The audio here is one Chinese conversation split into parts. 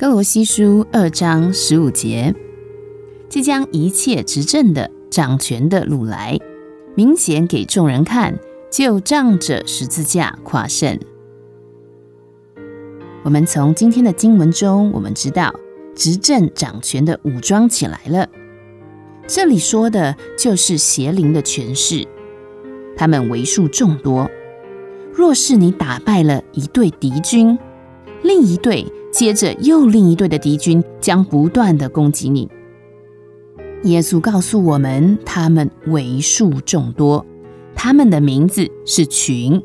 哥罗西书二章十五节，即将一切执政的、掌权的掳来，明显给众人看，就仗着十字架夸胜。我们从今天的经文中，我们知道执政掌权的武装起来了。这里说的就是邪灵的权势，他们为数众多。若是你打败了一队敌军，另一队接着又另一队的敌军将不断的攻击你。耶稣告诉我们，他们为数众多，他们的名字是群，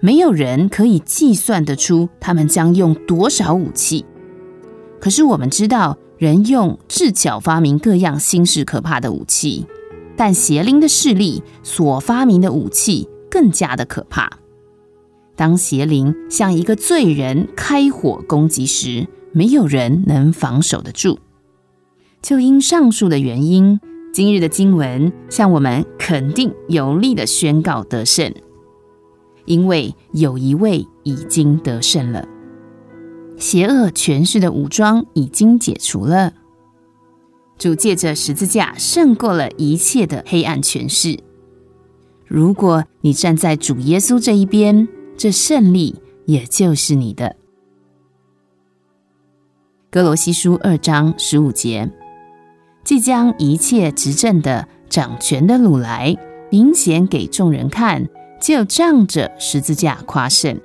没有人可以计算得出他们将用多少武器。可是我们知道，人用智巧发明各样新式可怕的武器，但邪灵的势力所发明的武器更加的可怕。当邪灵向一个罪人开火攻击时，没有人能防守得住。就因上述的原因，今日的经文向我们肯定有力的宣告得胜，因为有一位已经得胜了，邪恶权势的武装已经解除了。主借着十字架胜过了一切的黑暗权势。如果你站在主耶稣这一边，这胜利也就是你的。哥罗西书二章十五节，即将一切执政的、掌权的掳来，明显给众人看，就仗着十字架夸胜。